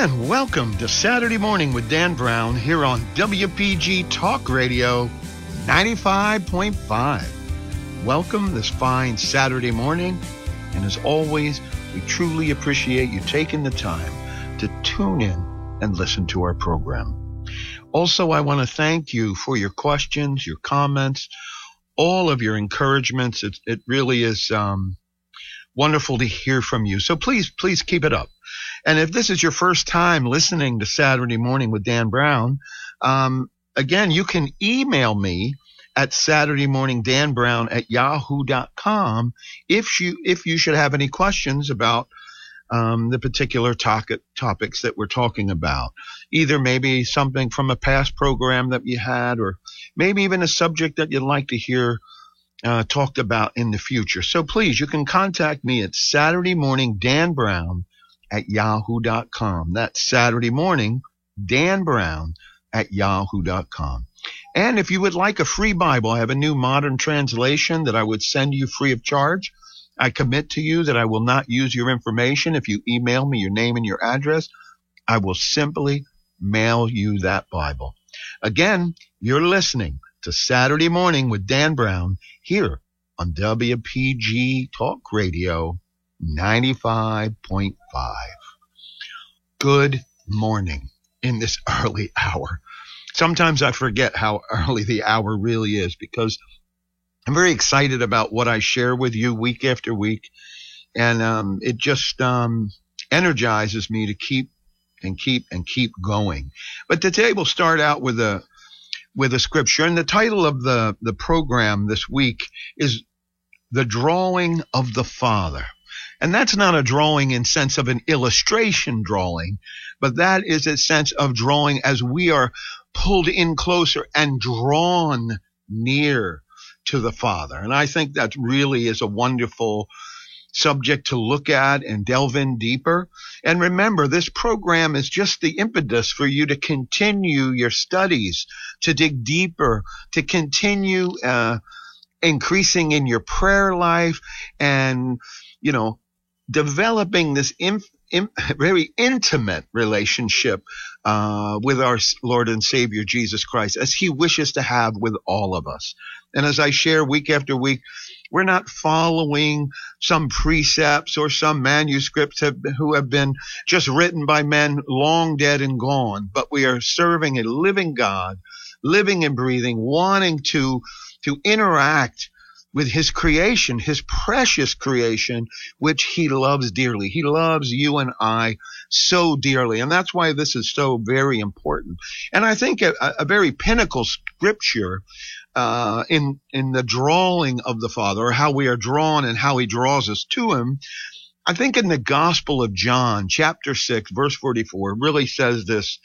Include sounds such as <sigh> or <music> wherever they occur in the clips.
And welcome to Saturday Morning with Dan Brown here on WPG Talk Radio 95.5. Welcome this fine Saturday morning. And as always, we truly appreciate you taking the time to tune in and listen to our program. Also, I want to thank you for your questions, your comments, all of your encouragements. It, it really is um, wonderful to hear from you. So please, please keep it up. And if this is your first time listening to Saturday Morning with Dan Brown, um, again, you can email me at Saturday morning Dan Brown at yahoo.com if you if you should have any questions about um, the particular topic, topics that we're talking about. Either maybe something from a past program that you had, or maybe even a subject that you'd like to hear uh, talked about in the future. So please, you can contact me at Saturday morning Dan Brown at yahoo.com. That's Saturday morning, Dan Brown at yahoo.com. And if you would like a free Bible, I have a new modern translation that I would send you free of charge. I commit to you that I will not use your information. If you email me your name and your address, I will simply mail you that Bible. Again, you're listening to Saturday Morning with Dan Brown here on WPG Talk Radio 95.5. Good morning in this <laughs> early hour. Sometimes I forget how early the hour really is because I'm very excited about what I share with you week after week. And um, it just um, energizes me to keep and keep and keep going. But today we'll start out with a with a scripture. And the title of the, the program this week is The Drawing of the Father. And that's not a drawing in sense of an illustration drawing, but that is a sense of drawing as we are pulled in closer and drawn near to the Father. And I think that really is a wonderful subject to look at and delve in deeper. And remember, this program is just the impetus for you to continue your studies, to dig deeper, to continue uh, increasing in your prayer life and, you know, developing this inf- very intimate relationship uh, with our Lord and Savior Jesus Christ, as He wishes to have with all of us. And as I share week after week, we're not following some precepts or some manuscripts have, who have been just written by men long dead and gone, but we are serving a living God, living and breathing, wanting to to interact with his creation, his precious creation, which he loves dearly. He loves you and I so dearly. And that's why this is so very important. And I think a, a very pinnacle scripture uh, in in the drawing of the Father, or how we are drawn and how He draws us to Him. I think in the Gospel of John, chapter six, verse forty-four, really says this,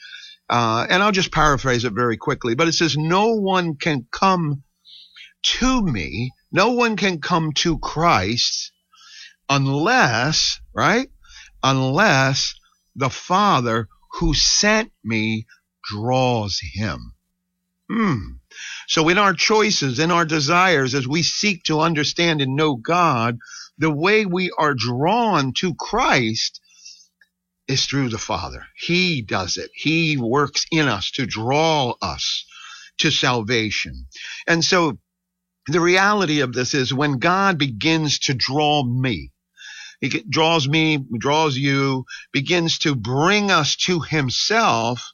uh, and I'll just paraphrase it very quickly. But it says, "No one can come to me no one can come to Christ unless, right? Unless the Father who sent me draws him. Hmm. So in our choices, in our desires, as we seek to understand and know God, the way we are drawn to Christ is through the Father. He does it. He works in us to draw us to salvation. And so the reality of this is when God begins to draw me, he draws me, draws you, begins to bring us to himself,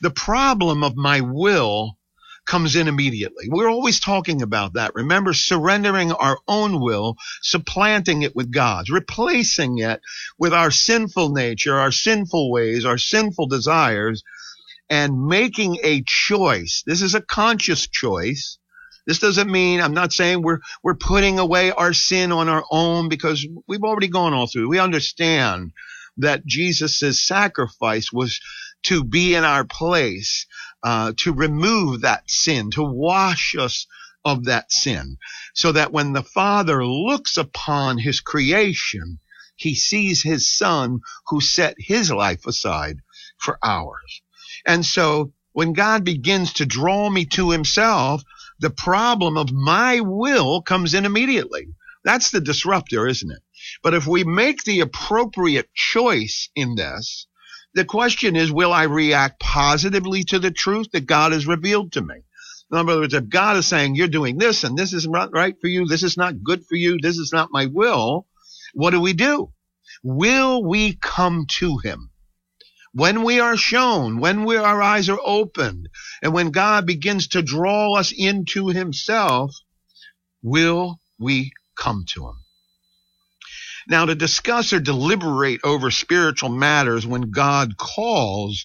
the problem of my will comes in immediately. We're always talking about that. Remember, surrendering our own will, supplanting it with God's, replacing it with our sinful nature, our sinful ways, our sinful desires, and making a choice. This is a conscious choice this doesn't mean I'm not saying we're we're putting away our sin on our own because we've already gone all through. We understand that Jesus' sacrifice was to be in our place, uh, to remove that sin, to wash us of that sin, so that when the Father looks upon his creation, he sees his son who set his life aside for ours. And so when God begins to draw me to himself, the problem of my will comes in immediately. That's the disruptor, isn't it? But if we make the appropriate choice in this, the question is, will I react positively to the truth that God has revealed to me? In other words, if God is saying, you're doing this and this is not right for you, this is not good for you, this is not my will, what do we do? Will we come to him? When we are shown, when we, our eyes are opened, and when God begins to draw us into himself, will we come to him? Now, to discuss or deliberate over spiritual matters when God calls,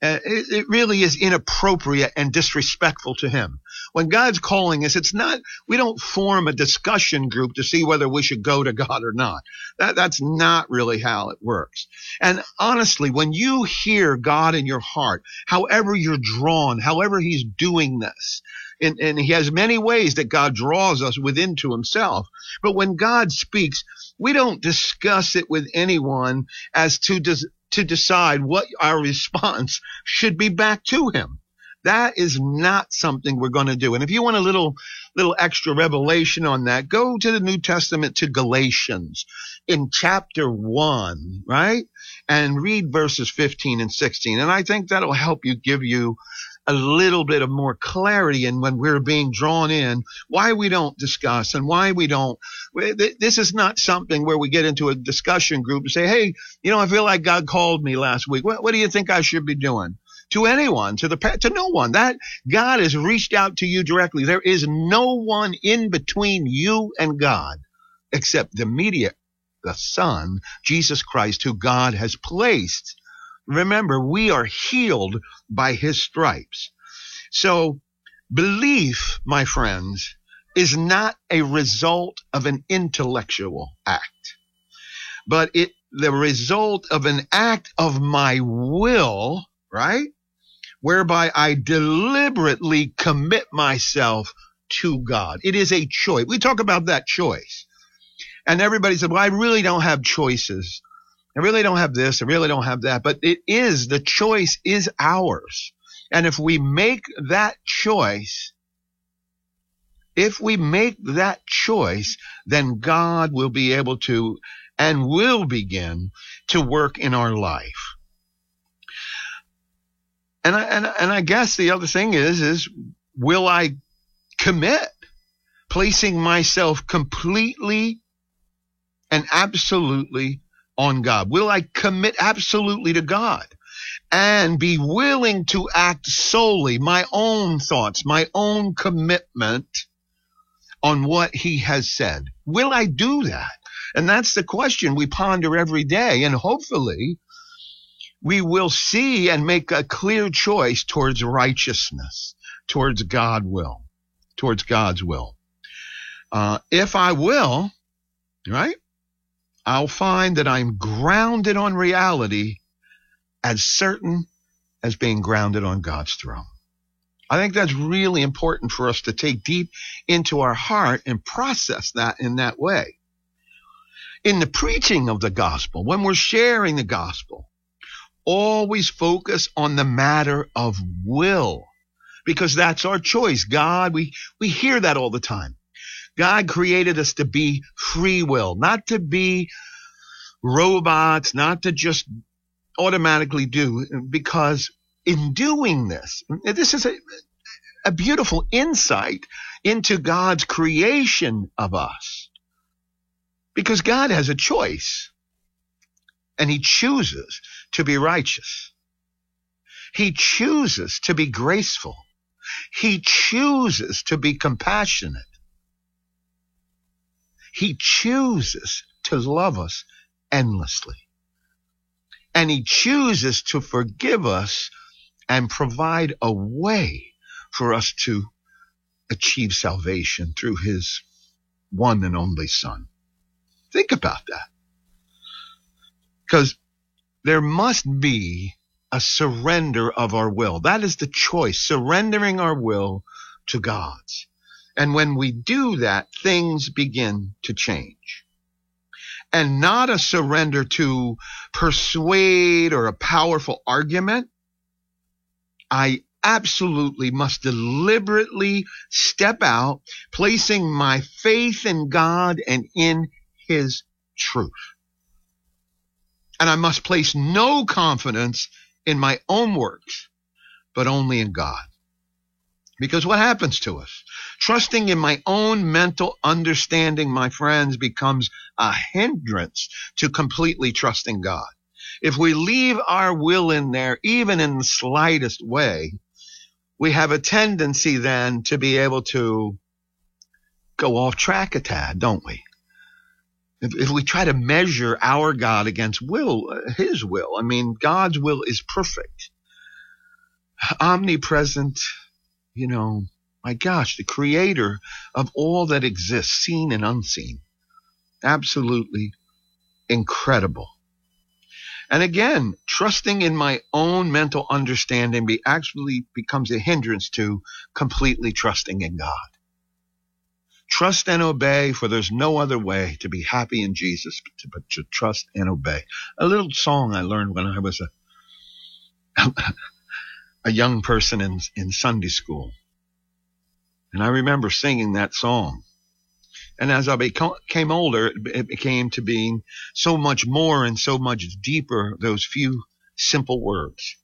uh, it, it, really is inappropriate and disrespectful to him. When God's calling us, it's not, we don't form a discussion group to see whether we should go to God or not. That, that's not really how it works. And honestly, when you hear God in your heart, however you're drawn, however he's doing this, and, and he has many ways that God draws us within to himself. But when God speaks, we don't discuss it with anyone as to des- to decide what our response should be back to him. That is not something we're going to do. And if you want a little little extra revelation on that, go to the New Testament to Galatians in chapter 1, right? And read verses 15 and 16. And I think that'll help you give you a little bit of more clarity in when we're being drawn in, why we don't discuss and why we don't. This is not something where we get into a discussion group and say, Hey, you know, I feel like God called me last week. What, what do you think I should be doing? To anyone, to the, to no one. That God has reached out to you directly. There is no one in between you and God except the media, the Son, Jesus Christ, who God has placed Remember, we are healed by his stripes. So belief, my friends, is not a result of an intellectual act, but it, the result of an act of my will, right? Whereby I deliberately commit myself to God. It is a choice. We talk about that choice. And everybody said, well, I really don't have choices. I really don't have this. I really don't have that. But it is, the choice is ours. And if we make that choice, if we make that choice, then God will be able to and will begin to work in our life. And I, and, and I guess the other thing is, is will I commit placing myself completely and absolutely on God? Will I commit absolutely to God and be willing to act solely my own thoughts, my own commitment on what he has said? Will I do that? And that's the question we ponder every day. And hopefully we will see and make a clear choice towards righteousness, towards God will, towards God's will. Uh, if I will, right? I'll find that I'm grounded on reality as certain as being grounded on God's throne. I think that's really important for us to take deep into our heart and process that in that way. In the preaching of the gospel, when we're sharing the gospel, always focus on the matter of will because that's our choice. God, we, we hear that all the time. God created us to be free will, not to be robots, not to just automatically do, because in doing this, this is a, a beautiful insight into God's creation of us. Because God has a choice and he chooses to be righteous. He chooses to be graceful. He chooses to be compassionate. He chooses to love us endlessly. And he chooses to forgive us and provide a way for us to achieve salvation through his one and only son. Think about that. Because there must be a surrender of our will. That is the choice, surrendering our will to God's. And when we do that, things begin to change. And not a surrender to persuade or a powerful argument. I absolutely must deliberately step out, placing my faith in God and in His truth. And I must place no confidence in my own works, but only in God. Because what happens to us? Trusting in my own mental understanding, my friends, becomes a hindrance to completely trusting God. If we leave our will in there, even in the slightest way, we have a tendency then to be able to go off track a tad, don't we? If, if we try to measure our God against will, His will, I mean, God's will is perfect, omnipresent, you know, my gosh, the creator of all that exists, seen and unseen. Absolutely incredible. And again, trusting in my own mental understanding be actually becomes a hindrance to completely trusting in God. Trust and obey, for there's no other way to be happy in Jesus but to, but to trust and obey. A little song I learned when I was a <laughs> a young person in in Sunday school, and I remember singing that song. And as I became older, it became to being so much more and so much deeper, those few simple words.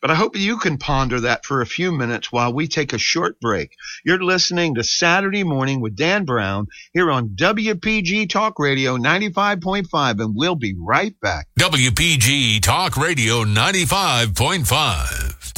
But I hope you can ponder that for a few minutes while we take a short break. You're listening to Saturday Morning with Dan Brown here on WPG Talk Radio 95.5, and we'll be right back. WPG Talk Radio 95.5.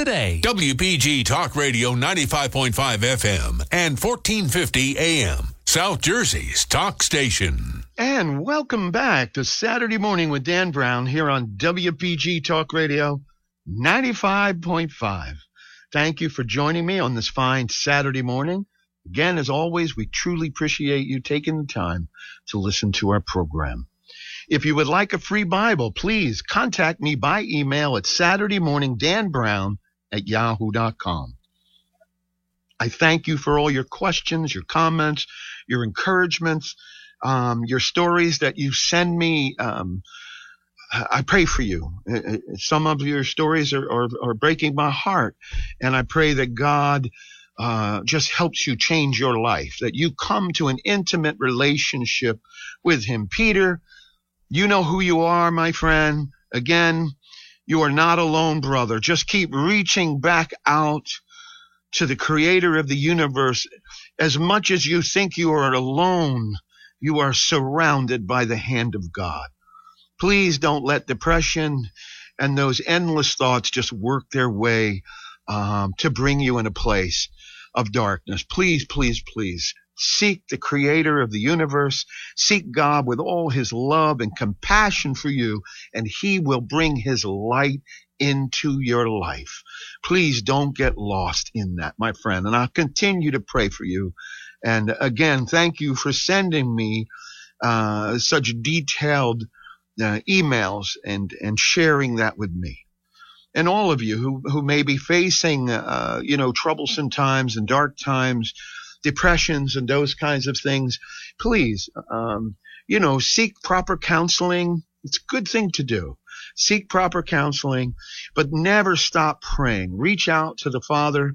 Today, WPG Talk Radio 95.5 FM and 1450 AM, South Jersey's talk station. And welcome back to Saturday Morning with Dan Brown here on WPG Talk Radio 95.5. Thank you for joining me on this fine Saturday morning. Again, as always, we truly appreciate you taking the time to listen to our program. If you would like a free Bible, please contact me by email at SaturdayMorningDanBrown at yahoo.com. I thank you for all your questions, your comments, your encouragements um, your stories that you send me. Um, I pray for you. Uh, uh, some of your stories are, are, are breaking my heart, and I pray that God uh, just helps you change your life, that you come to an intimate relationship with Him. Peter, you know who you are, my friend. Again, you are not alone, brother. Just keep reaching back out to the creator of the universe. As much as you think you are alone, you are surrounded by the hand of God. Please don't let depression and those endless thoughts just work their way um, to bring you in a place of darkness. Please, please, please seek the creator of the universe. Seek God with all his love and compassion for you, and he will bring his light into your life. Please don't get lost in that, my friend. And I'll continue to pray for you and again, thank you for sending me uh, such detailed uh, emails and and sharing that with me. And all of you who who may be facing uh, you know troublesome times and dark times, depressions and those kinds of things, please um, you know seek proper counseling. It's a good thing to do. Seek proper counseling, but never stop praying. Reach out to the Father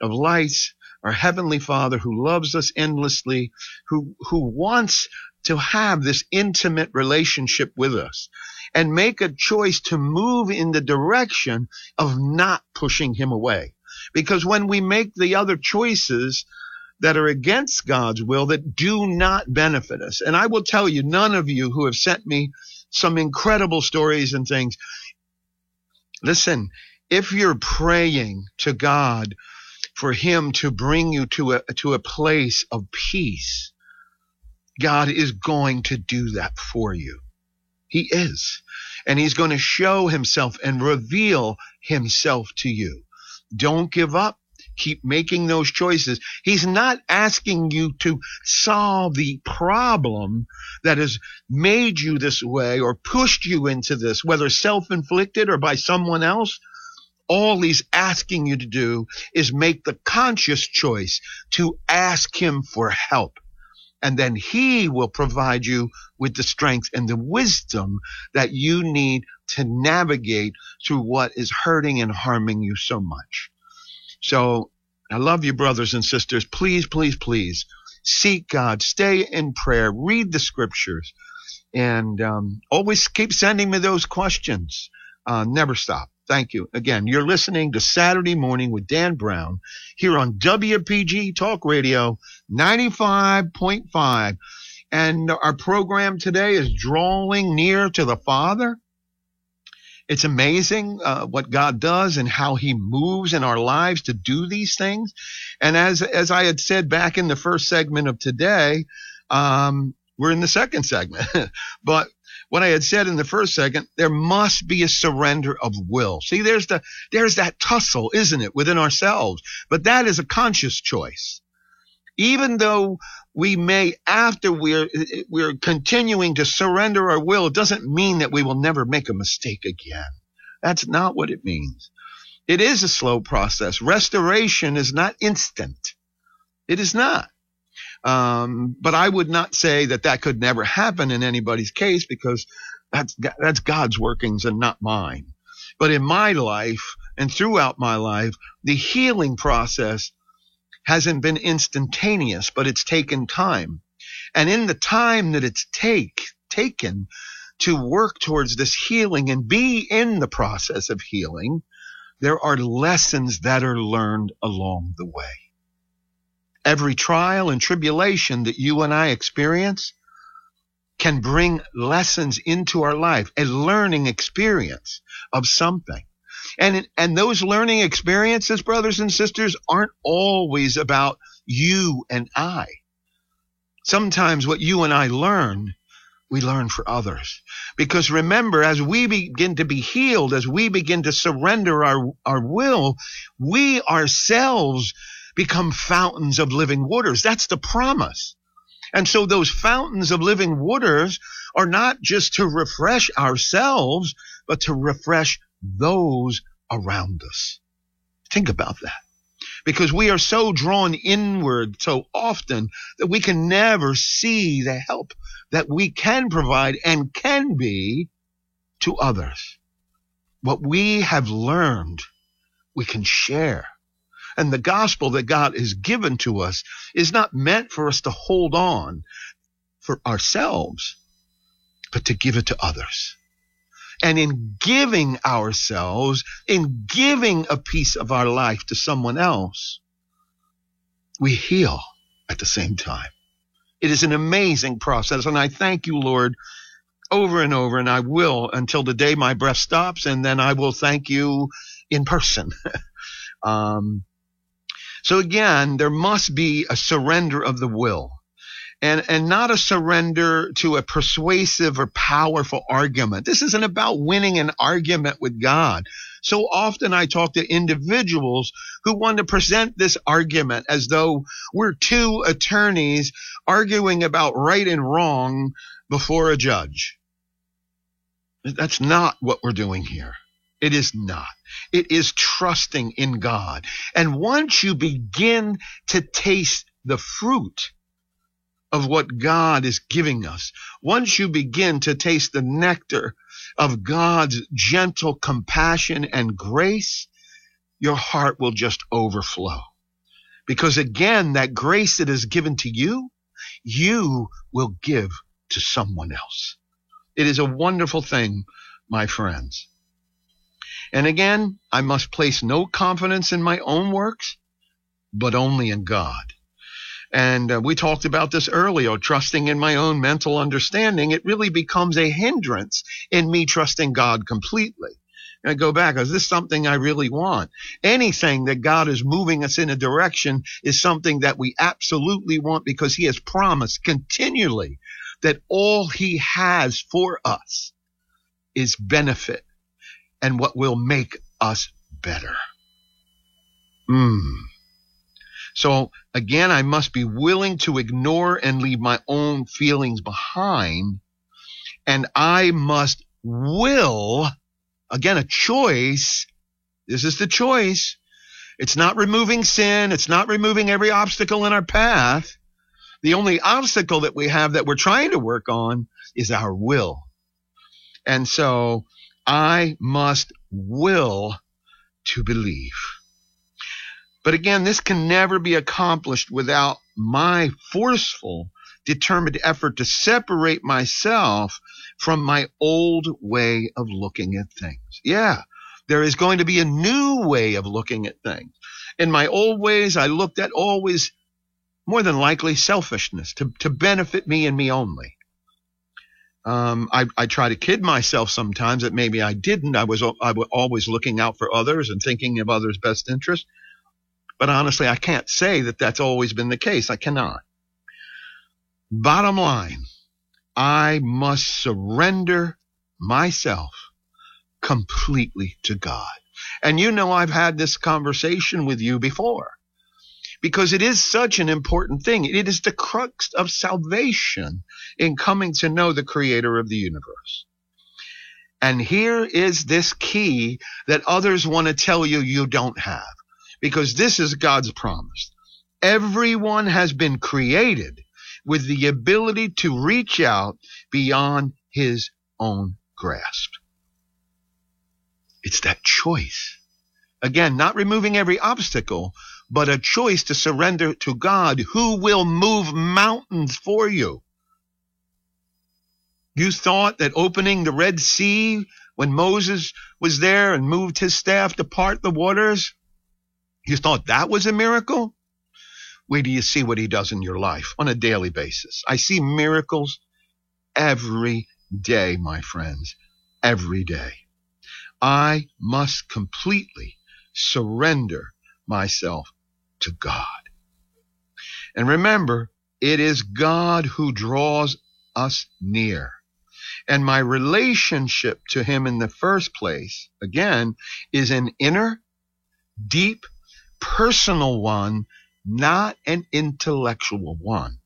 of lights our Heavenly Father who loves us endlessly, who, who wants to have this intimate relationship with us and make a choice to move in the direction of not pushing him away. Because when we make the other choices that are against God's will that do not benefit us, and I will tell you, none of you who have sent me some incredible stories and things. Listen, if you're praying to God for him to bring you to a, to a place of peace, God is going to do that for you. He is. And he's going to show himself and reveal himself to you. Don't give up. Keep making those choices. He's not asking you to solve the problem that has made you this way or pushed you into this, whether self-inflicted or by someone else. All he's asking you to do is make the conscious choice to ask him for help and then he will provide you with the strength and the wisdom that you need to navigate through what is hurting and harming you so much. So I love you, brothers and sisters. Please, please, please seek God, stay in prayer, read the scriptures, and um, always keep sending me those questions. Uh, never stop. Thank you. Again, you're listening to Saturday Morning with Dan Brown here on WPG Talk Radio 95.5. And our program today is drawing near to the Father. It's amazing uh, what God does and how He moves in our lives to do these things. And as as I had said back in the first segment of today, um, we're in the second segment, <laughs> but what I had said in the first second, there must be a surrender of will. See, there's the, there's that tussle, isn't it, within ourselves? But that is a conscious choice. Even though we may, after we're, we're continuing to surrender our will, it doesn't mean that we will never make a mistake again. That's not what it means. It is a slow process. Restoration is not instant. It is not. Um, but I would not say that that could never happen in anybody's case because that's, that's God's workings and not mine. But in my life and throughout my life, the healing process hasn't been instantaneous, but it's taken time. And in the time that it's take, taken to work towards this healing and be in the process of healing, there are lessons that are learned along the way. Every trial and tribulation that you and I experience can bring lessons into our life, a learning experience of something. And, and those learning experiences, brothers and sisters, aren't always about you and I. Sometimes what you and I learn, we learn for others. Because remember, as we begin to be healed, as we begin to surrender our, our will, we ourselves become fountains of living waters. That's the promise. And so those fountains of living waters are not just to refresh ourselves, but to refresh those around us. Think about that. Because we are so drawn inward so often that we can never see the help that we can provide and can be to others. What we have learned, we can share and the gospel that God has given to us is not meant for us to hold on for ourselves, but to give it to others. And in giving ourselves, in giving a piece of our life to someone else, we heal at the same time. It is an amazing process. And I thank you, Lord, over and over. And I will until the day my breath stops. And then I will thank you in person. <laughs> um, so again, there must be a surrender of the will. And, and not a surrender to a persuasive or powerful argument. This isn't about winning an argument with God. So often I talk to individuals who want to present this argument as though we're two attorneys arguing about right and wrong before a judge. That's not what we're doing here. It is not. It is trusting in God. And once you begin to taste the fruit of what God is giving us, once you begin to taste the nectar of God's gentle compassion and grace, your heart will just overflow. Because again, that grace that is given to you, you will give to someone else. It is a wonderful thing, my friends. And again, I must place no confidence in my own works, but only in God. And uh, we talked about this earlier, trusting in my own mental understanding. It really becomes a hindrance in me trusting God completely. And I go back, is this something I really want? Anything that God is moving us in a direction is something that we absolutely want because he has promised continually that all he has for us is benefit and what will make us better. Mm. So again, I must be willing to ignore and leave my own feelings behind. And I must will, again, a choice. This is the choice. It's not removing sin. It's not removing every obstacle in our path. The only obstacle that we have that we're trying to work on is our will. And so I must will to believe. But again, this can never be accomplished without my forceful, determined effort to separate myself from my old way of looking at things. Yeah, there is going to be a new way of looking at things. In my old ways, I looked at always more than likely selfishness to, to benefit me and me only. Um, I, I try to kid myself sometimes that maybe I didn't. I was, I was always looking out for others and thinking of others' best interest. But honestly, I can't say that that's always been the case. I cannot. Bottom line, I must surrender myself completely to God. And you know, I've had this conversation with you before because it is such an important thing. It is the crux of salvation in coming to know the creator of the universe. And here is this key that others want to tell you you don't have because this is God's promise. Everyone has been created with the ability to reach out beyond his own grasp. It's that choice. Again, not removing every obstacle, but a choice to surrender to God who will move mountains for you. You thought that opening the Red Sea when Moses was there and moved his staff to part the waters, you thought that was a miracle? Wait do you see what he does in your life on a daily basis. I see miracles every day, my friends, every day. I must completely surrender myself to God. And remember, it is God who draws us near. And my relationship to Him in the first place, again, is an inner, deep, personal one, not an intellectual one.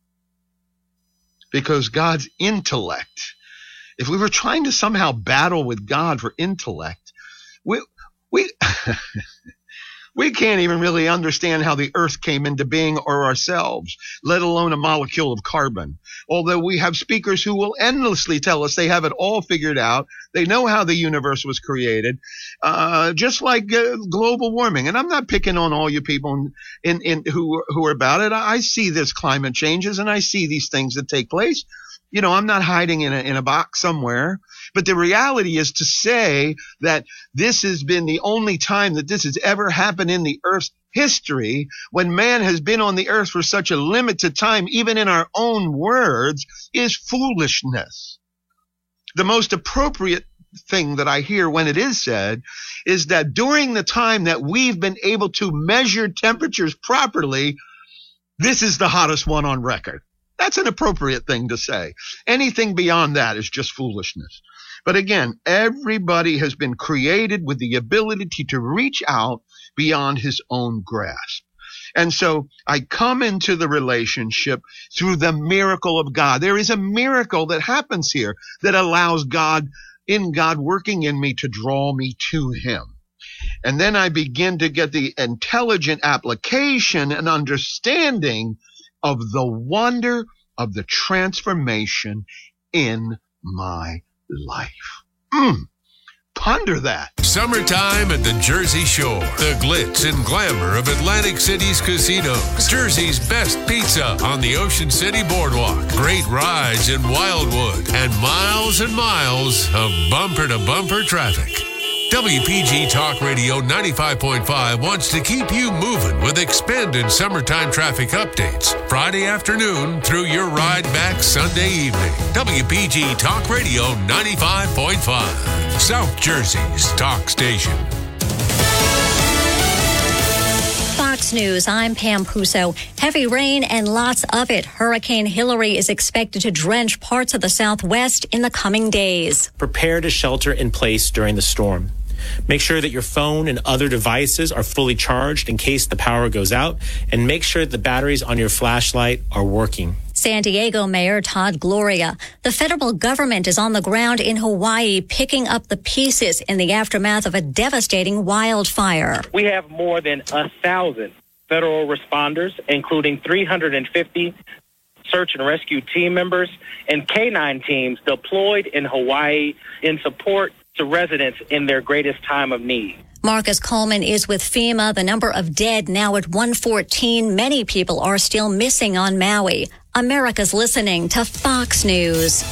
Because God's intellect, if we were trying to somehow battle with God for intellect, we, we, <laughs> We can't even really understand how the earth came into being or ourselves, let alone a molecule of carbon. Although we have speakers who will endlessly tell us they have it all figured out. They know how the universe was created, uh, just like uh, global warming. And I'm not picking on all you people in, in, in who, who are about it. I see this climate changes and I see these things that take place. You know, I'm not hiding in a, in a box somewhere. But the reality is to say that this has been the only time that this has ever happened in the earth's history when man has been on the earth for such a limited time, even in our own words, is foolishness. The most appropriate thing that I hear when it is said is that during the time that we've been able to measure temperatures properly, this is the hottest one on record. That's an appropriate thing to say. Anything beyond that is just foolishness. But again, everybody has been created with the ability to reach out beyond his own grasp. And so I come into the relationship through the miracle of God. There is a miracle that happens here that allows God, in God working in me to draw me to him. And then I begin to get the intelligent application and understanding of the wonder of the transformation in my life. Mm. Ponder that. Summertime at the Jersey Shore. The glitz and glamour of Atlantic City's casinos. Jersey's best pizza on the Ocean City Boardwalk. Great rides in Wildwood. And miles and miles of bumper to bumper traffic. WPG Talk Radio 95.5 wants to keep you moving with expanded summertime traffic updates Friday afternoon through your ride back Sunday evening. WPG Talk Radio 95.5, South Jersey's talk station. Fox News, I'm Pam Puso. Heavy rain and lots of it. Hurricane Hilary is expected to drench parts of the southwest in the coming days. Prepare to shelter in place during the storm. Make sure that your phone and other devices are fully charged in case the power goes out, and make sure the batteries on your flashlight are working. San Diego Mayor Todd Gloria. The federal government is on the ground in Hawaii picking up the pieces in the aftermath of a devastating wildfire. We have more than a thousand federal responders, including 350 search and rescue team members and K9 teams deployed in Hawaii in support to residents in their greatest time of need. Marcus Coleman is with FEMA. The number of dead now at 114. Many people are still missing on Maui. America's listening to Fox News.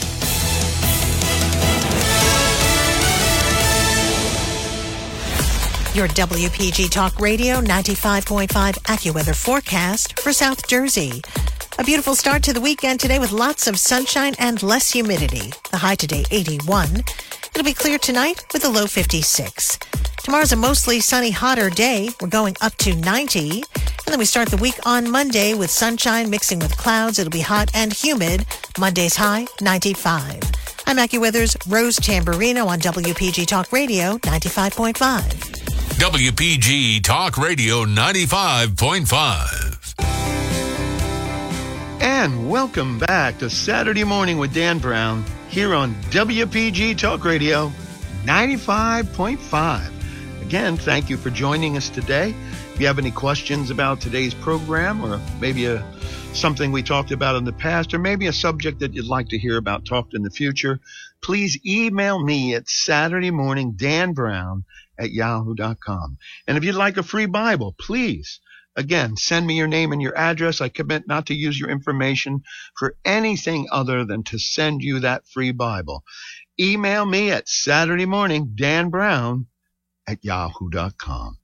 Your WPG Talk Radio 95.5 AccuWeather forecast for South Jersey. A beautiful start to the weekend today with lots of sunshine and less humidity. The high today 81. It'll be clear tonight with a low 56. Tomorrow's a mostly sunny, hotter day. We're going up to 90. And then we start the week on Monday with sunshine mixing with clouds. It'll be hot and humid. Monday's high, 95. I'm AccuWeather's Rose Tamburino on WPG Talk Radio 95.5. WPG Talk Radio 95.5. And welcome back to Saturday Morning with Dan Brown here on WPG Talk Radio 95.5. Again, thank you for joining us today. If you have any questions about today's program or maybe a, something we talked about in the past or maybe a subject that you'd like to hear about talked in the future, please email me at Saturday morning Dan Brown at yahoo.com. And if you'd like a free Bible, please Again, send me your name and your address. I commit not to use your information for anything other than to send you that free Bible. Email me at Saturday morning, Dan Brown at yahoo.com.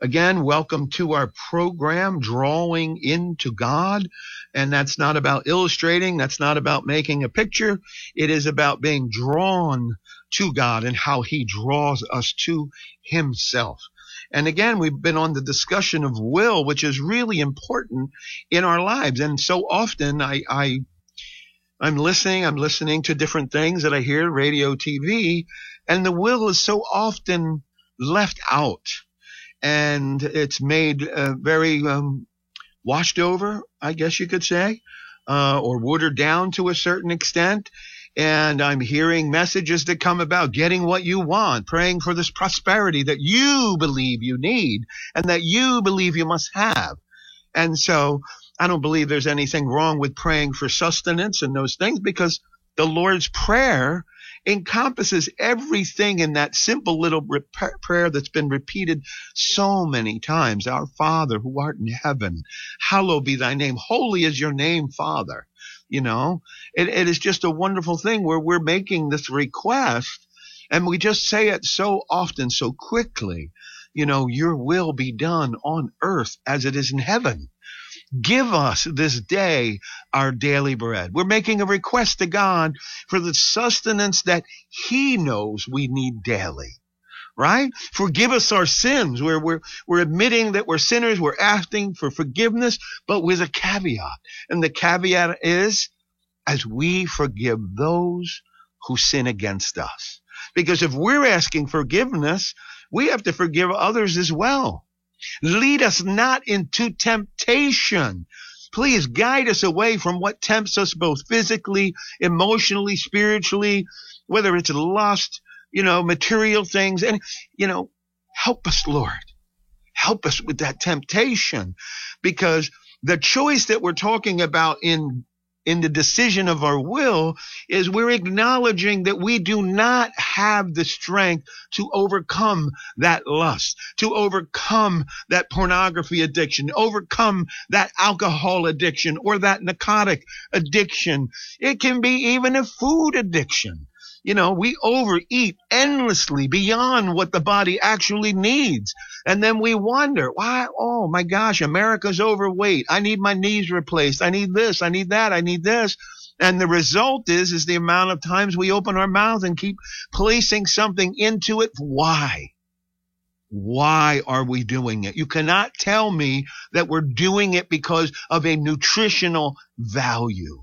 Again, welcome to our program, Drawing into God. And that's not about illustrating. That's not about making a picture. It is about being drawn to God and how he draws us to himself. And again, we've been on the discussion of will, which is really important in our lives. And so often I, I I'm listening, I'm listening to different things that I hear, radio, TV, and the will is so often left out and it's made uh, very um, washed over, I guess you could say, uh, or watered down to a certain extent and I'm hearing messages that come about getting what you want, praying for this prosperity that you believe you need and that you believe you must have. And so I don't believe there's anything wrong with praying for sustenance and those things because the Lord's Prayer encompasses everything in that simple little prayer that's been repeated so many times. Our Father who art in heaven, hallowed be thy name. Holy is your name, Father. You know, it, it is just a wonderful thing where we're making this request and we just say it so often, so quickly. You know, your will be done on earth as it is in heaven. Give us this day our daily bread. We're making a request to God for the sustenance that He knows we need daily. Right? Forgive us our sins. We're, we're, we're admitting that we're sinners. We're asking for forgiveness, but with a caveat. And the caveat is as we forgive those who sin against us. Because if we're asking forgiveness, we have to forgive others as well. Lead us not into temptation. Please guide us away from what tempts us both physically, emotionally, spiritually, whether it's lust, you know, material things. And, you know, help us, Lord. Help us with that temptation because the choice that we're talking about in in the decision of our will is we're acknowledging that we do not have the strength to overcome that lust, to overcome that pornography addiction, overcome that alcohol addiction or that narcotic addiction. It can be even a food addiction. You know, we overeat endlessly beyond what the body actually needs. And then we wonder, why? Oh my gosh, America's overweight. I need my knees replaced. I need this. I need that. I need this. And the result is, is the amount of times we open our mouth and keep placing something into it. Why? Why are we doing it? You cannot tell me that we're doing it because of a nutritional value.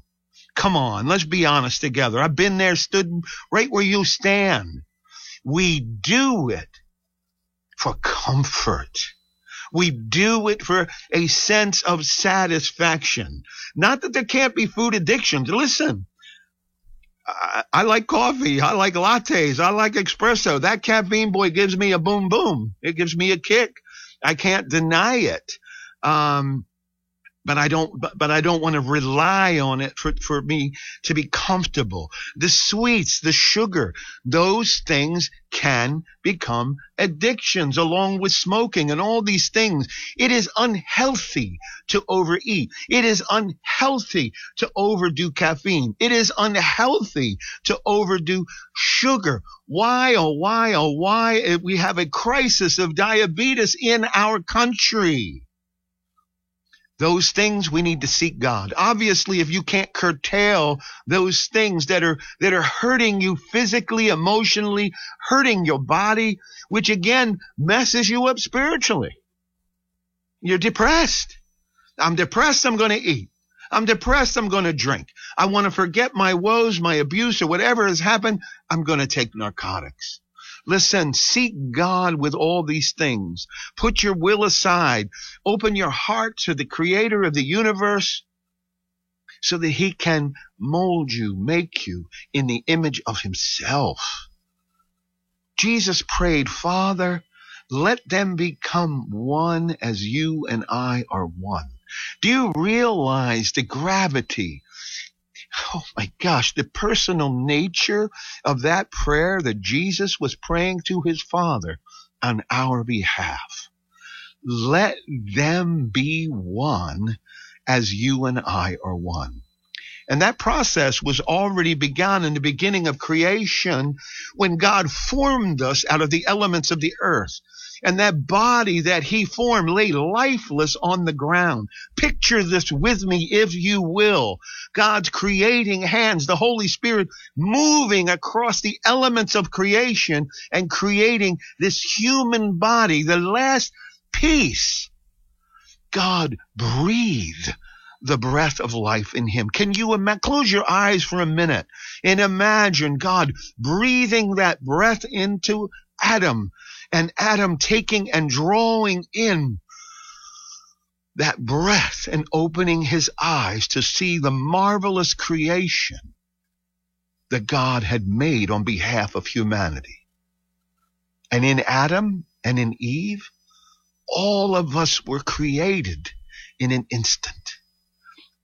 Come on, let's be honest together. I've been there, stood right where you stand. We do it for comfort. We do it for a sense of satisfaction. Not that there can't be food addictions. Listen, I, I, like coffee. I like lattes. I like espresso. That caffeine boy gives me a boom boom. It gives me a kick. I can't deny it. Um, but I don't, but, but I don't want to rely on it for, for me to be comfortable. The sweets, the sugar, those things can become addictions along with smoking and all these things. It is unhealthy to overeat. It is unhealthy to overdo caffeine. It is unhealthy to overdo sugar. Why, oh, why, oh, why? Eh, we have a crisis of diabetes in our country. Those things we need to seek God. Obviously, if you can't curtail those things that are, that are hurting you physically, emotionally, hurting your body, which again messes you up spiritually. You're depressed. I'm depressed. I'm going to eat. I'm depressed. I'm going to drink. I want to forget my woes, my abuse, or whatever has happened. I'm going to take narcotics. Listen, seek God with all these things. Put your will aside. Open your heart to the creator of the universe so that he can mold you, make you in the image of himself. Jesus prayed, Father, let them become one as you and I are one. Do you realize the gravity oh my gosh, the personal nature of that prayer that Jesus was praying to his Father on our behalf. Let them be one as you and I are one. And that process was already begun in the beginning of creation when God formed us out of the elements of the earth and that body that he formed lay lifeless on the ground. Picture this with me, if you will. God's creating hands, the Holy Spirit moving across the elements of creation and creating this human body, the last piece. God breathed the breath of life in him. Can you imagine? Close your eyes for a minute and imagine God breathing that breath into Adam and Adam taking and drawing in that breath and opening his eyes to see the marvelous creation that God had made on behalf of humanity. And in Adam and in Eve, all of us were created in an instant.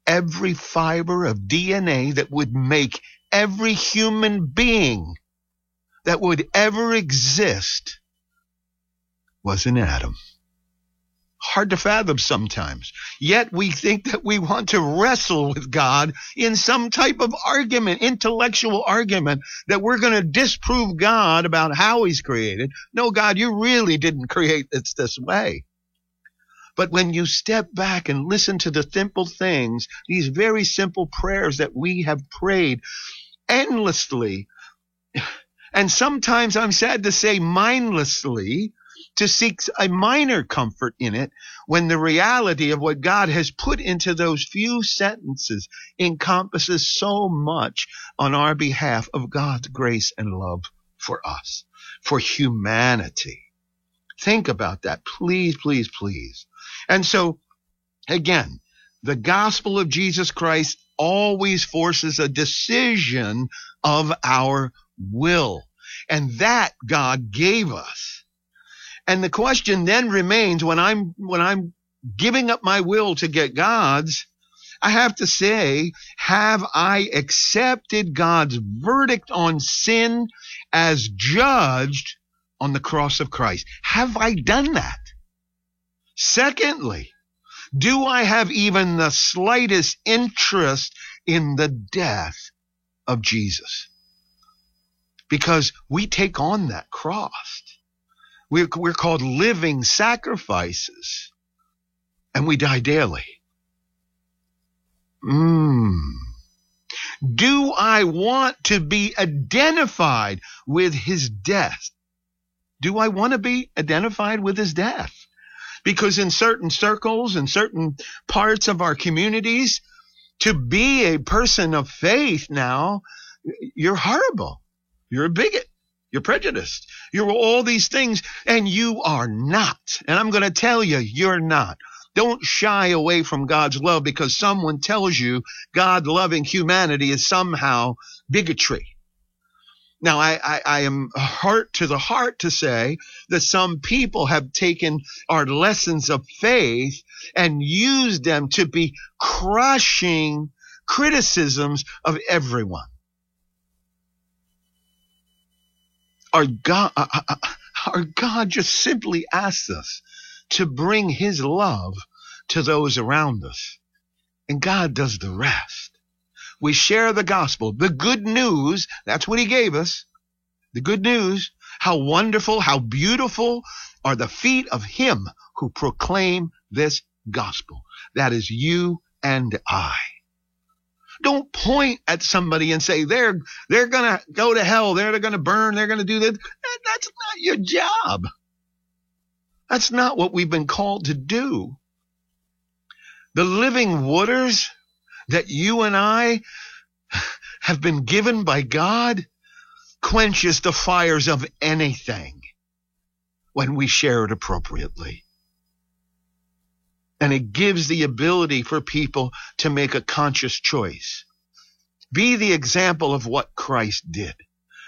Every fiber of DNA that would make every human being that would ever exist was in Adam. Hard to fathom sometimes. Yet we think that we want to wrestle with God in some type of argument, intellectual argument, that we're going to disprove God about how he's created. No, God, you really didn't create this this way. But when you step back and listen to the simple things, these very simple prayers that we have prayed endlessly, and sometimes I'm sad to say mindlessly, to seek a minor comfort in it when the reality of what God has put into those few sentences encompasses so much on our behalf of God's grace and love for us, for humanity. Think about that. Please, please, please. And so again, the gospel of Jesus Christ always forces a decision of our will. And that God gave us and the question then remains when I'm, when I'm giving up my will to get God's, I have to say, have I accepted God's verdict on sin as judged on the cross of Christ? Have I done that? Secondly, do I have even the slightest interest in the death of Jesus? because we take on that cross. We're, we're called living sacrifices and we die daily. Mmm. Do I want to be identified with his death? Do I want to be identified with his death? Because in certain circles and certain parts of our communities, to be a person of faith now, you're horrible. You're a bigot. You're prejudiced. You're all these things, and you are not. And I'm going to tell you, you're not. Don't shy away from God's love because someone tells you God loving humanity is somehow bigotry. Now, I, I, I, am hurt to the heart to say that some people have taken our lessons of faith and used them to be crushing criticisms of everyone. Our God, uh, uh, uh, our God just simply asks us to bring his love to those around us. And God does the rest. We share the gospel, the good news. That's what he gave us. The good news. How wonderful, how beautiful are the feet of him who proclaim this gospel. That is you and I. Don't point at somebody and say they're they're gonna go to hell, they're gonna burn, they're gonna do that. That's not your job. That's not what we've been called to do. The living waters that you and I have been given by God quenches the fires of anything when we share it appropriately. And it gives the ability for people to make a conscious choice. Be the example of what Christ did.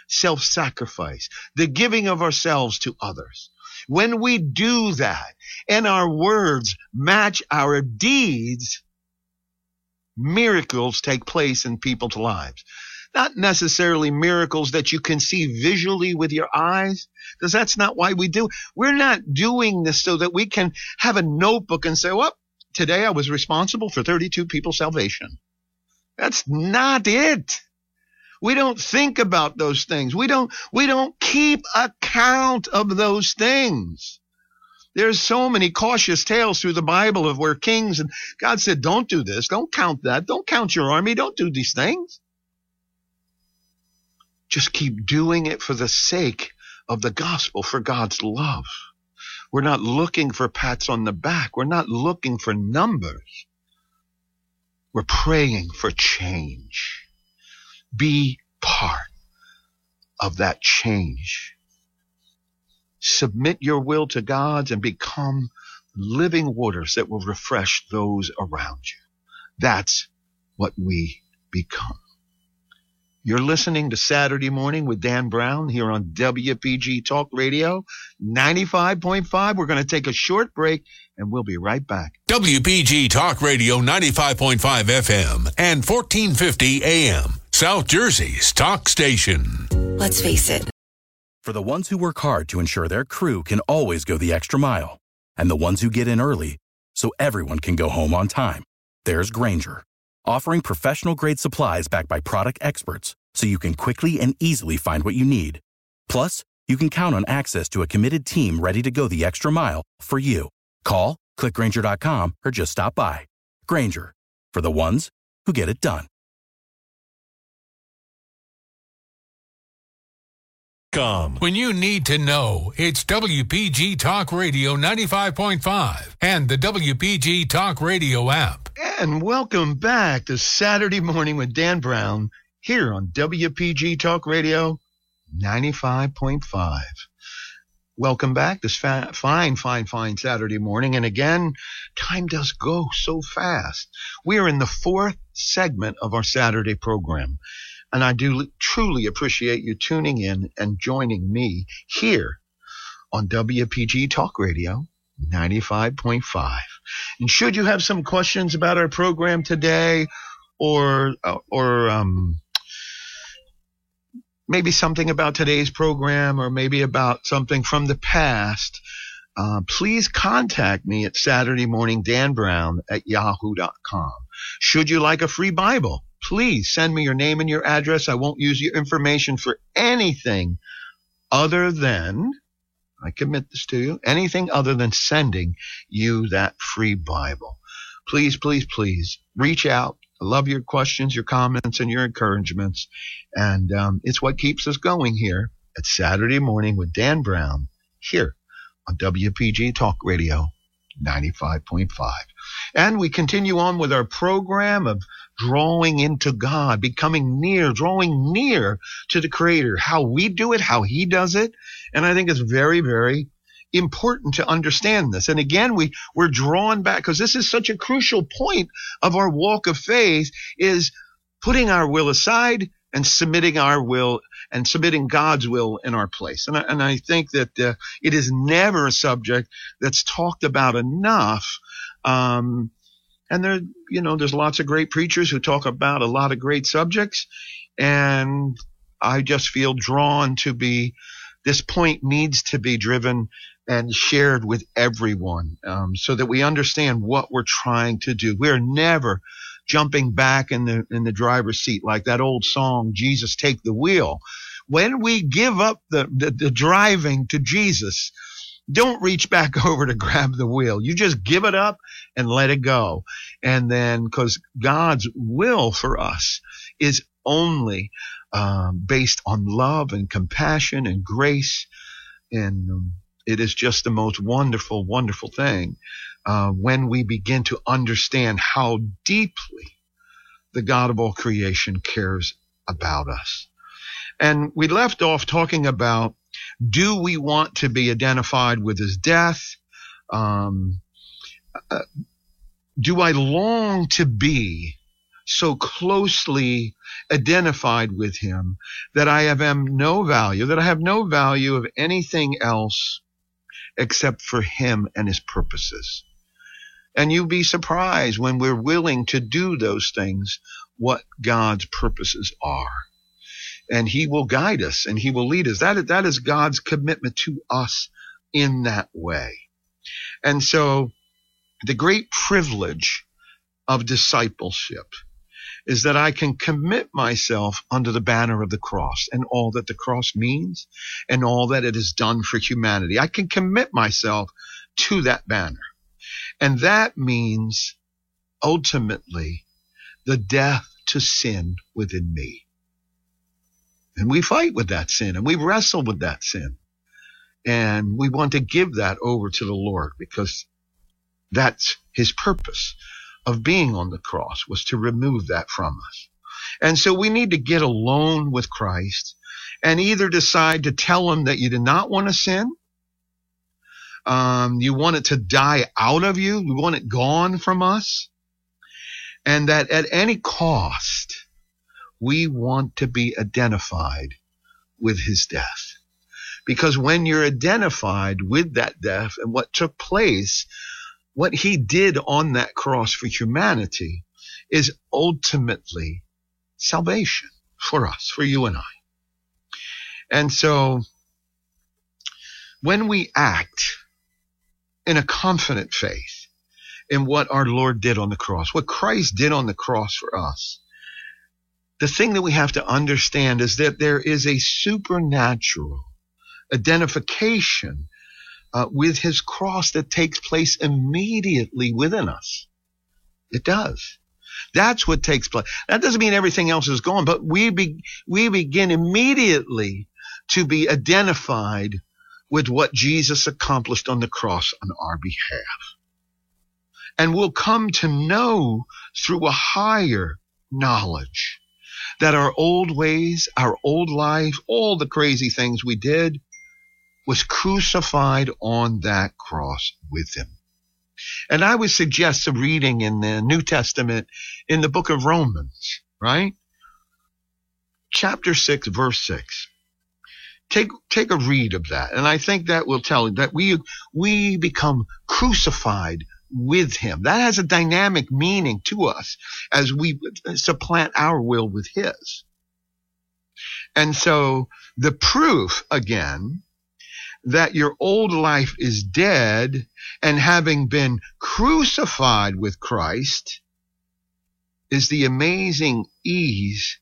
Self-sacrifice, the giving of ourselves to others. When we do that and our words match our deeds, miracles take place in people's lives. Not necessarily miracles that you can see visually with your eyes, because that's not why we do. We're not doing this so that we can have a notebook and say, well, today I was responsible for 32 people's salvation. That's not it. We don't think about those things. We don't, we don't keep account of those things. There's so many cautious tales through the Bible of where kings and God said, don't do this. Don't count that. Don't count your army. Don't do these things. Just keep doing it for the sake of the gospel, for God's love. We're not looking for pats on the back. We're not looking for numbers. We're praying for change be part of that change. Submit your will to God's and become living waters that will refresh those around you. That's what we become. You're listening to Saturday Morning with Dan Brown here on WPG Talk Radio 95.5. We're going to take a short break and we'll be right back. WPG Talk Radio 95.5 FM and 1450 AM. South Jersey's talk station. Let's face it. For the ones who work hard to ensure their crew can always go the extra mile, and the ones who get in early so everyone can go home on time, there's Grainger, offering professional grade supplies backed by product experts so you can quickly and easily find what you need. Plus, you can count on access to a committed team ready to go the extra mile for you. Call, clickgrainger.com, or just stop by. Grainger, for the ones who get it done. When you need to know, it's WPG Talk Radio 95.5 and the WPG Talk Radio app. And welcome back to Saturday Morning with Dan Brown here on WPG Talk Radio 95.5. Welcome back this fa- fine, fine, fine Saturday morning. And again, time does go so fast. We are in the fourth segment of our Saturday program. And I do truly appreciate you tuning in and joining me here on WPG Talk Radio 95.5. And should you have some questions about our program today or, or, um, maybe something about today's program or maybe about something from the past, uh, please contact me at Saturday morning Dan Brown at yahoo.com. Should you like a free Bible? please send me your name and your address. I won't use your information for anything other than, I commit this to you, anything other than sending you that free Bible. Please, please, please reach out. I love your questions, your comments, and your encouragements. And um, it's what keeps us going here at Saturday morning with Dan Brown here on WPG Talk Radio 95.5. And we continue on with our program of drawing into God, becoming near, drawing near to the Creator, how we do it, how He does it. And I think it's very, very important to understand this. And again, we, we're drawn back because this is such a crucial point of our walk of faith is putting our will aside and submitting our will and submitting God's will in our place. And I, and I think that uh, it is never a subject that's talked about enough. Um, and there, you know, there's lots of great preachers who talk about a lot of great subjects. And I just feel drawn to be, this point needs to be driven and shared with everyone um, so that we understand what we're trying to do. We're never jumping back in the in the driver's seat like that old song jesus take the wheel when we give up the, the, the driving to jesus don't reach back <laughs> over to grab the wheel. You just give it up and let it go. And then because god's will for us is only um, based on love and compassion and grace. And um, it is just the most wonderful wonderful thing uh, when we begin to understand how deeply the God of all creation cares about us. And we left off talking about do we want to be identified with his death? Um, uh, do I long to be so closely identified with him that I have no value, that I have no value of anything else except for him and his purposes? And you'll be surprised when we're willing to do those things, what God's purposes are. And He will guide us and He will lead us. That, that is God's commitment to us in that way. And so the great privilege of discipleship is that I can commit myself under the banner of the cross and all that the cross means and all that it has done for humanity. I can commit myself to that banner. And that means ultimately the death to sin within me. And we fight with that sin and we wrestle with that sin. And we want to give that over to the Lord because that's his purpose of being on the cross was to remove that from us. And so we need to get alone with Christ and either decide to tell him that you do not want to sin um, you want it to die out of you. You want it gone from us. And that at any cost, we want to be identified with his death. Because when you're identified with that death and what took place, what he did on that cross for humanity is ultimately salvation for us, for you and I. And so when we act in a confident faith in what our Lord did on the cross, what Christ did on the cross for us. The thing that we have to understand is that there is a supernatural identification uh, with his cross that takes place immediately within us. It does. That's what takes place. That doesn't mean everything else is gone, but we be, we begin immediately to be identified with what Jesus accomplished on the cross on our behalf. And we'll come to know through a higher knowledge that our old ways, our old life, all the crazy things we did was crucified on that cross with him. And I would suggest a reading in the New Testament in the book of Romans, right? Chapter 6, verse 6 take take a read of that and i think that will tell you that we we become crucified with him. That has a dynamic meaning to us as we supplant our will with his. And so the proof again that your old life is dead and having been crucified with Christ is the amazing ease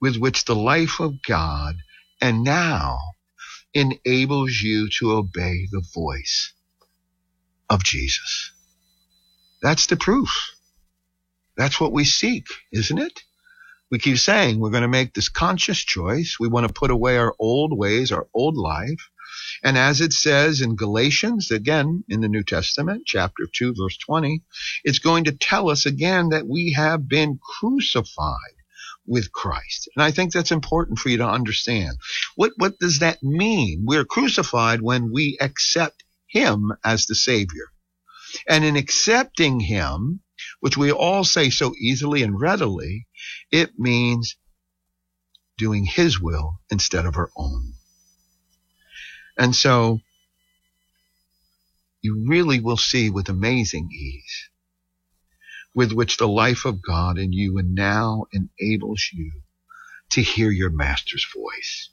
with which the life of God and now enables you to obey the voice of Jesus. That's the proof. That's what we seek, isn't it? We keep saying we're going to make this conscious choice. We want to put away our old ways, our old life. And as it says in Galatians, again in the New Testament, chapter 2, verse 20, it's going to tell us again that we have been crucified with Christ. And I think that's important for you to understand. What, what does that mean? We're crucified when we accept Him as the Savior. And in accepting Him, which we all say so easily and readily, it means doing His will instead of our own. And so you really will see with amazing ease with which the life of God in you and now enables you to hear your master's voice.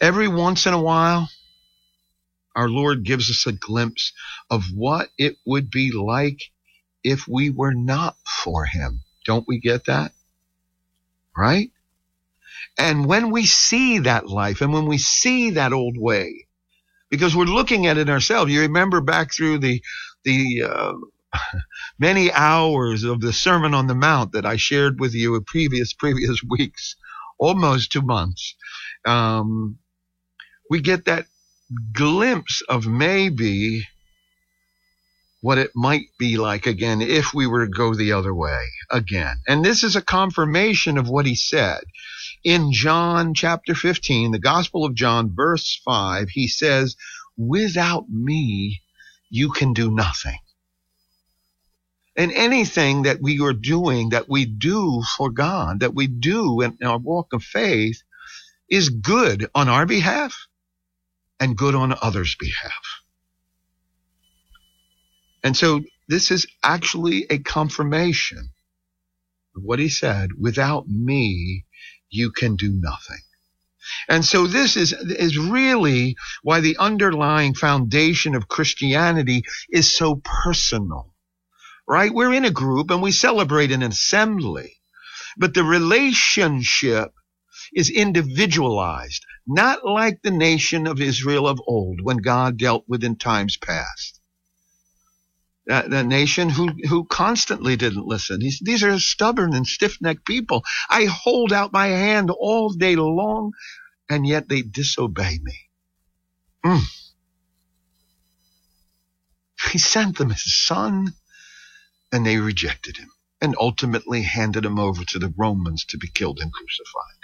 Every once in a while, our Lord gives us a glimpse of what it would be like if we were not for him. Don't we get that? Right? And when we see that life and when we see that old way, because we're looking at it ourselves, you remember back through the, the, uh, <laughs> many hours of the Sermon on the Mount that I shared with you in previous previous <laughs> weeks, almost two months, um, we get that glimpse of maybe what it might be like again if we were to go the other way again. And this is a confirmation of what he said. In John chapter 15, the Gospel of John, verse 5, he says, Without me, you can do nothing. And anything that we are doing, that we do for God, that we do in our walk of faith, is good on our behalf and good on others' behalf. And so this is actually a confirmation of what he said. Without me, you can do nothing. And so this is, is really why the underlying foundation of Christianity is so personal right? We're in a group and we celebrate an assembly, but the relationship is individualized, not like the nation of Israel of old when God dealt with in times past. That nation who, who constantly didn't listen. He's, these are stubborn and stiff-necked people. I hold out my hand all day long and yet they disobey me. Mm. He sent them his son and they rejected him and ultimately handed him over to the Romans to be killed and crucified.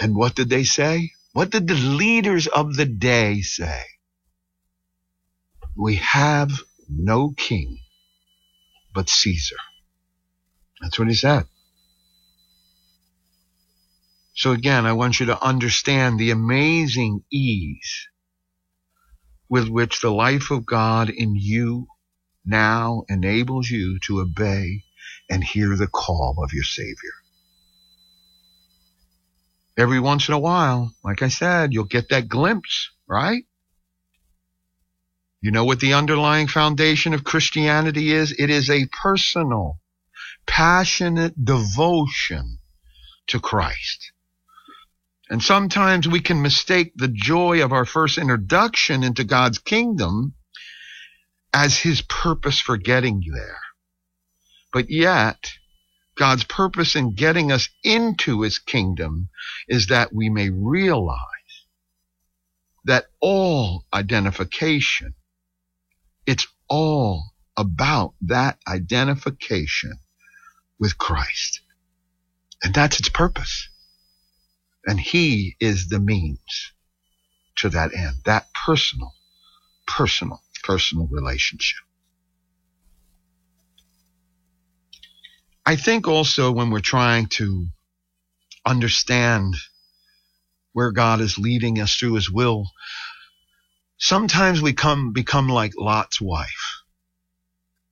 And what did they say? What did the leaders of the day say? We have no king but Caesar. That's what he said. So again, I want you to understand the amazing ease with which the life of God in you now enables you to obey and hear the call of your Savior. Every once in a while, like I said, you'll get that glimpse, right? You know what the underlying foundation of Christianity is? It is a personal, passionate devotion to Christ. And sometimes we can mistake the joy of our first introduction into God's kingdom as his purpose for getting there. But yet, God's purpose in getting us into his kingdom is that we may realize that all identification, it's all about that identification with Christ. And that's its purpose. And he is the means to that end, that personal, personal personal relationship. I think also when we're trying to understand where God is leading us through his will, sometimes we come, become like Lot's wife.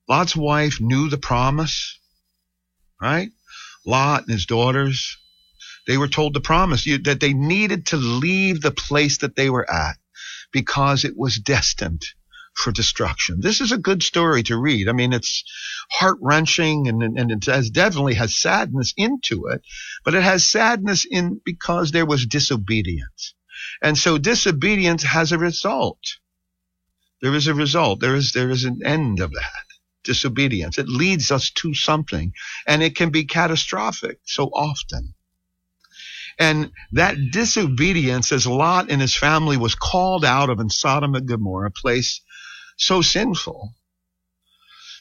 Lot's wife knew the promise, right? Lot and his daughters, they were told the promise that they needed to leave the place that they were at because it was destined for destruction. This is a good story to read. I mean, it's heart wrenching and, and it has definitely has sadness into it, but it has sadness in because there was disobedience. And so disobedience has a result. There is a result. There is, there is an end of that. Disobedience. It leads us to something and it can be catastrophic so often. And that disobedience as Lot and his family was called out of in Sodom and Gomorrah, a place so sinful.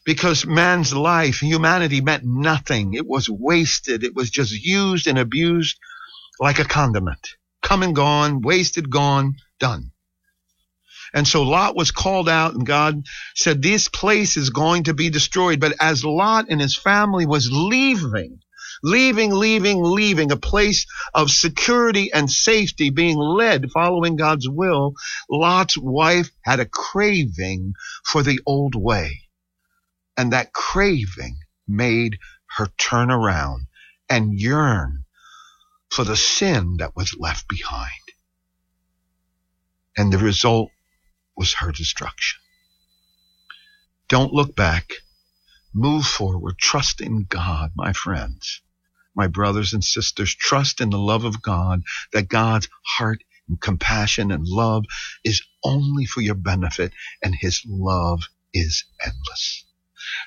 Because man's life, humanity meant nothing. It was wasted. It was just used and abused like a condiment. Come and gone, wasted, gone, done. And so Lot was called out and God said, this place is going to be destroyed. But as Lot and his family was leaving, leaving, leaving, leaving a place of security and safety, being led, following God's will, Lot's wife had a craving for the old way. And that craving made her turn around and yearn for the sin that was left behind. And the result was her destruction. Don't look back. Move forward. Trust in God, my friends my brothers and sisters, trust in the love of God, that God's heart and compassion and love is only for your benefit and his love is endless.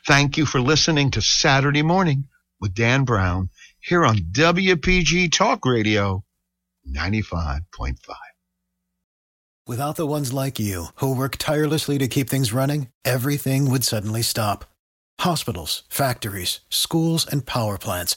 Thank you for listening to Saturday Morning with Dan Brown here on WPG Talk Radio 95.5. Without the ones like you who work tirelessly to keep things running, everything would suddenly stop. Hospitals, factories, schools, and power plants